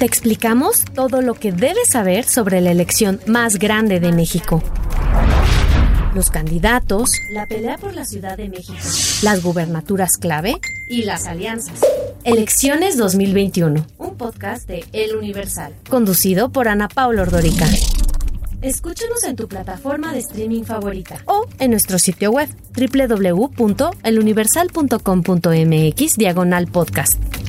Te explicamos todo lo que debes saber sobre la elección más grande de México. Los candidatos, la pelea por la Ciudad de México, las gubernaturas clave y las alianzas. Elecciones 2021, un podcast de El Universal, conducido por Ana Paula Ordorica. Escúchanos en tu plataforma de streaming favorita o en nuestro sitio web www.eluniversal.com.mx diagonal podcast.